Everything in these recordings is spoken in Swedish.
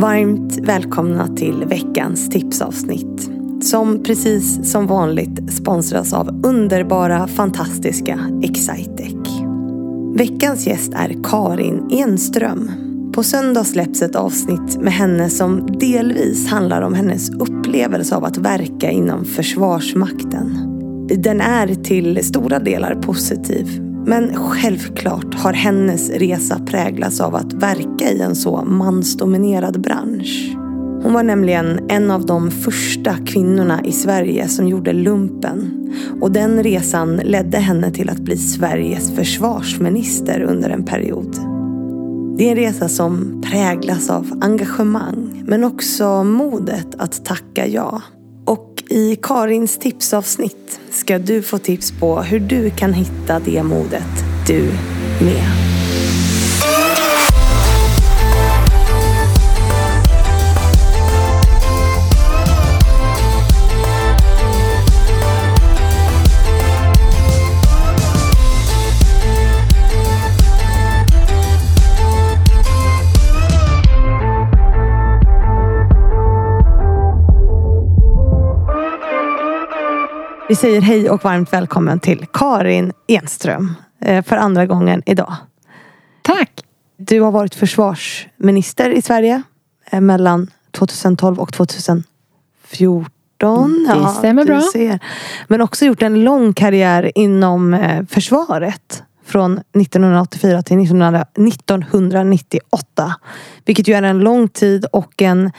Varmt välkomna till veckans tipsavsnitt. Som precis som vanligt sponsras av underbara, fantastiska Excitec. Veckans gäst är Karin Enström. På söndag släpps ett avsnitt med henne som delvis handlar om hennes upplevelse av att verka inom Försvarsmakten. Den är till stora delar positiv men självklart har hennes resa präglats av att verka i en så mansdominerad bransch. Hon var nämligen en av de första kvinnorna i Sverige som gjorde lumpen. Och den resan ledde henne till att bli Sveriges försvarsminister under en period. Det är en resa som präglas av engagemang men också modet att tacka ja. I Karins tipsavsnitt ska du få tips på hur du kan hitta det modet du med. Vi säger hej och varmt välkommen till Karin Enström eh, för andra gången idag. Tack! Du har varit försvarsminister i Sverige eh, mellan 2012 och 2014. Mm, det stämmer bra. Ser. Men också gjort en lång karriär inom eh, försvaret. Från 1984 till 1998. Vilket ju är en lång tid och en,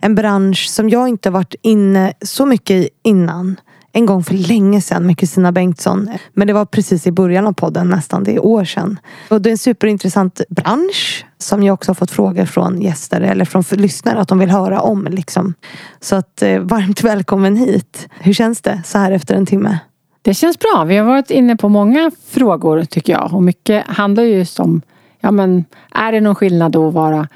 en bransch som jag inte varit inne så mycket i innan en gång för länge sedan med Kristina Bengtsson. Men det var precis i början av podden nästan, det är år sedan. Och det är en superintressant bransch som jag också har fått frågor från gäster eller från lyssnare att de vill höra om. Liksom. Så att eh, varmt välkommen hit. Hur känns det så här efter en timme? Det känns bra. Vi har varit inne på många frågor tycker jag. Och mycket handlar just om, ja men är det någon skillnad att vara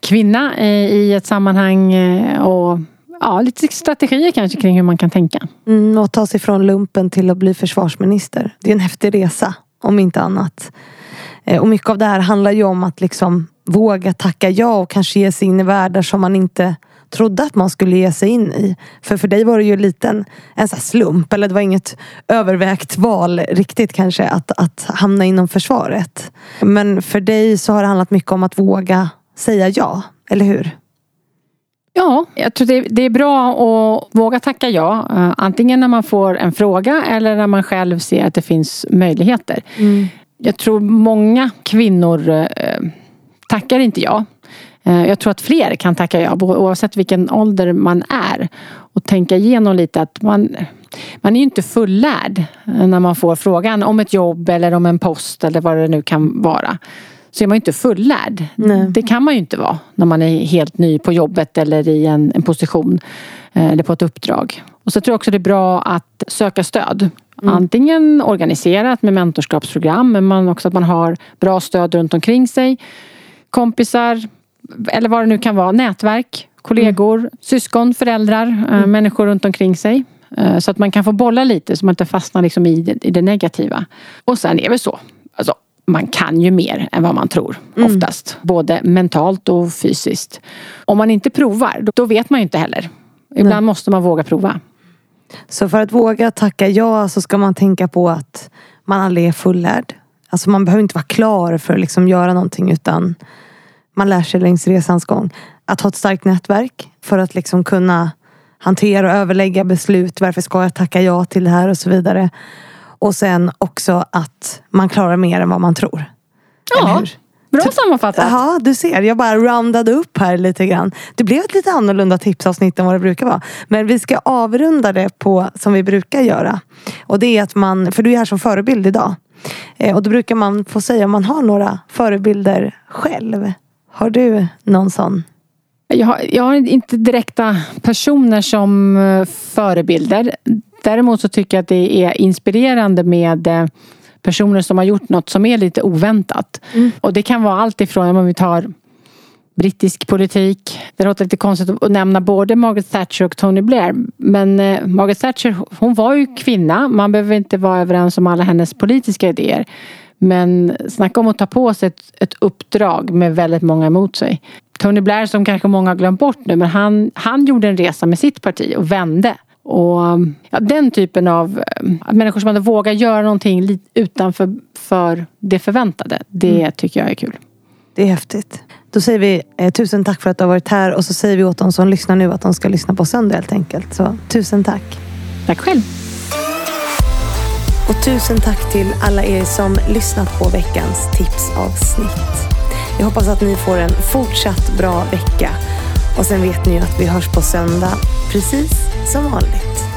kvinna eh, i ett sammanhang eh, och ja, lite strategier kanske kring hur man kan tänka. Mm, och ta sig från lumpen till att bli försvarsminister. Det är en häftig resa, om inte annat. Eh, och mycket av det här handlar ju om att liksom våga tacka ja och kanske ge sig in i världar som man inte trodde att man skulle ge sig in i. För för dig var det ju lite en, en så slump, eller det var inget övervägt val riktigt kanske att, att hamna inom försvaret. Men för dig så har det handlat mycket om att våga säga ja, eller hur? Ja, jag tror det, det är bra att våga tacka ja. Uh, antingen när man får en fråga eller när man själv ser att det finns möjligheter. Mm. Jag tror många kvinnor uh, tackar inte ja. Uh, jag tror att fler kan tacka ja oavsett vilken ålder man är. Och tänka igenom lite att man, man är ju inte fullärd när man får frågan om ett jobb eller om en post eller vad det nu kan vara så är man ju inte fullärd. Nej. Det kan man ju inte vara när man är helt ny på jobbet eller i en, en position eh, eller på ett uppdrag. Och så tror jag också det är bra att söka stöd. Mm. Antingen organiserat med mentorskapsprogram men man också att man har bra stöd runt omkring sig. Kompisar eller vad det nu kan vara. Nätverk, kollegor, mm. syskon, föräldrar, eh, mm. människor runt omkring sig. Eh, så att man kan få bolla lite så man inte fastnar liksom i, det, i det negativa. Och sen är det så. Alltså, man kan ju mer än vad man tror mm. oftast. Både mentalt och fysiskt. Om man inte provar, då vet man ju inte heller. Ibland Nej. måste man våga prova. Så för att våga tacka ja så ska man tänka på att man aldrig är fullärd. Alltså man behöver inte vara klar för att liksom göra någonting utan man lär sig längs resans gång. Att ha ett starkt nätverk för att liksom kunna hantera och överlägga beslut. Varför ska jag tacka ja till det här och så vidare. Och sen också att man klarar mer än vad man tror. Ja, bra sammanfattat. Ja, du ser. Jag bara roundade upp här lite grann. Det blev ett lite annorlunda tipsavsnitt än vad det brukar vara. Men vi ska avrunda det på som vi brukar göra. Och det är att man, för du är här som förebild idag. Eh, och då brukar man få säga om man har några förebilder själv. Har du någon sån? Jag har, jag har inte direkta personer som eh, förebilder. Däremot så tycker jag att det är inspirerande med eh, personer som har gjort något som är lite oväntat. Mm. Och det kan vara allt ifrån, om vi tar brittisk politik. Det låter lite konstigt att nämna både Margaret Thatcher och Tony Blair. Men eh, Margaret Thatcher, hon var ju kvinna. Man behöver inte vara överens om alla hennes politiska idéer. Men snacka om att ta på sig ett, ett uppdrag med väldigt många emot sig. Tony Blair som kanske många har glömt bort nu, men han, han gjorde en resa med sitt parti och vände. Och ja, Den typen av äh, människor som vågar göra någonting utanför för det förväntade, det mm. tycker jag är kul. Det är häftigt. Då säger vi eh, tusen tack för att du har varit här och så säger vi åt de som lyssnar nu att de ska lyssna på söndag helt enkelt. Så tusen tack. Tack själv. Och tusen tack till alla er som lyssnat på veckans tipsavsnitt. Jag hoppas att ni får en fortsatt bra vecka. Och sen vet ni ju att vi hörs på söndag, precis som vanligt.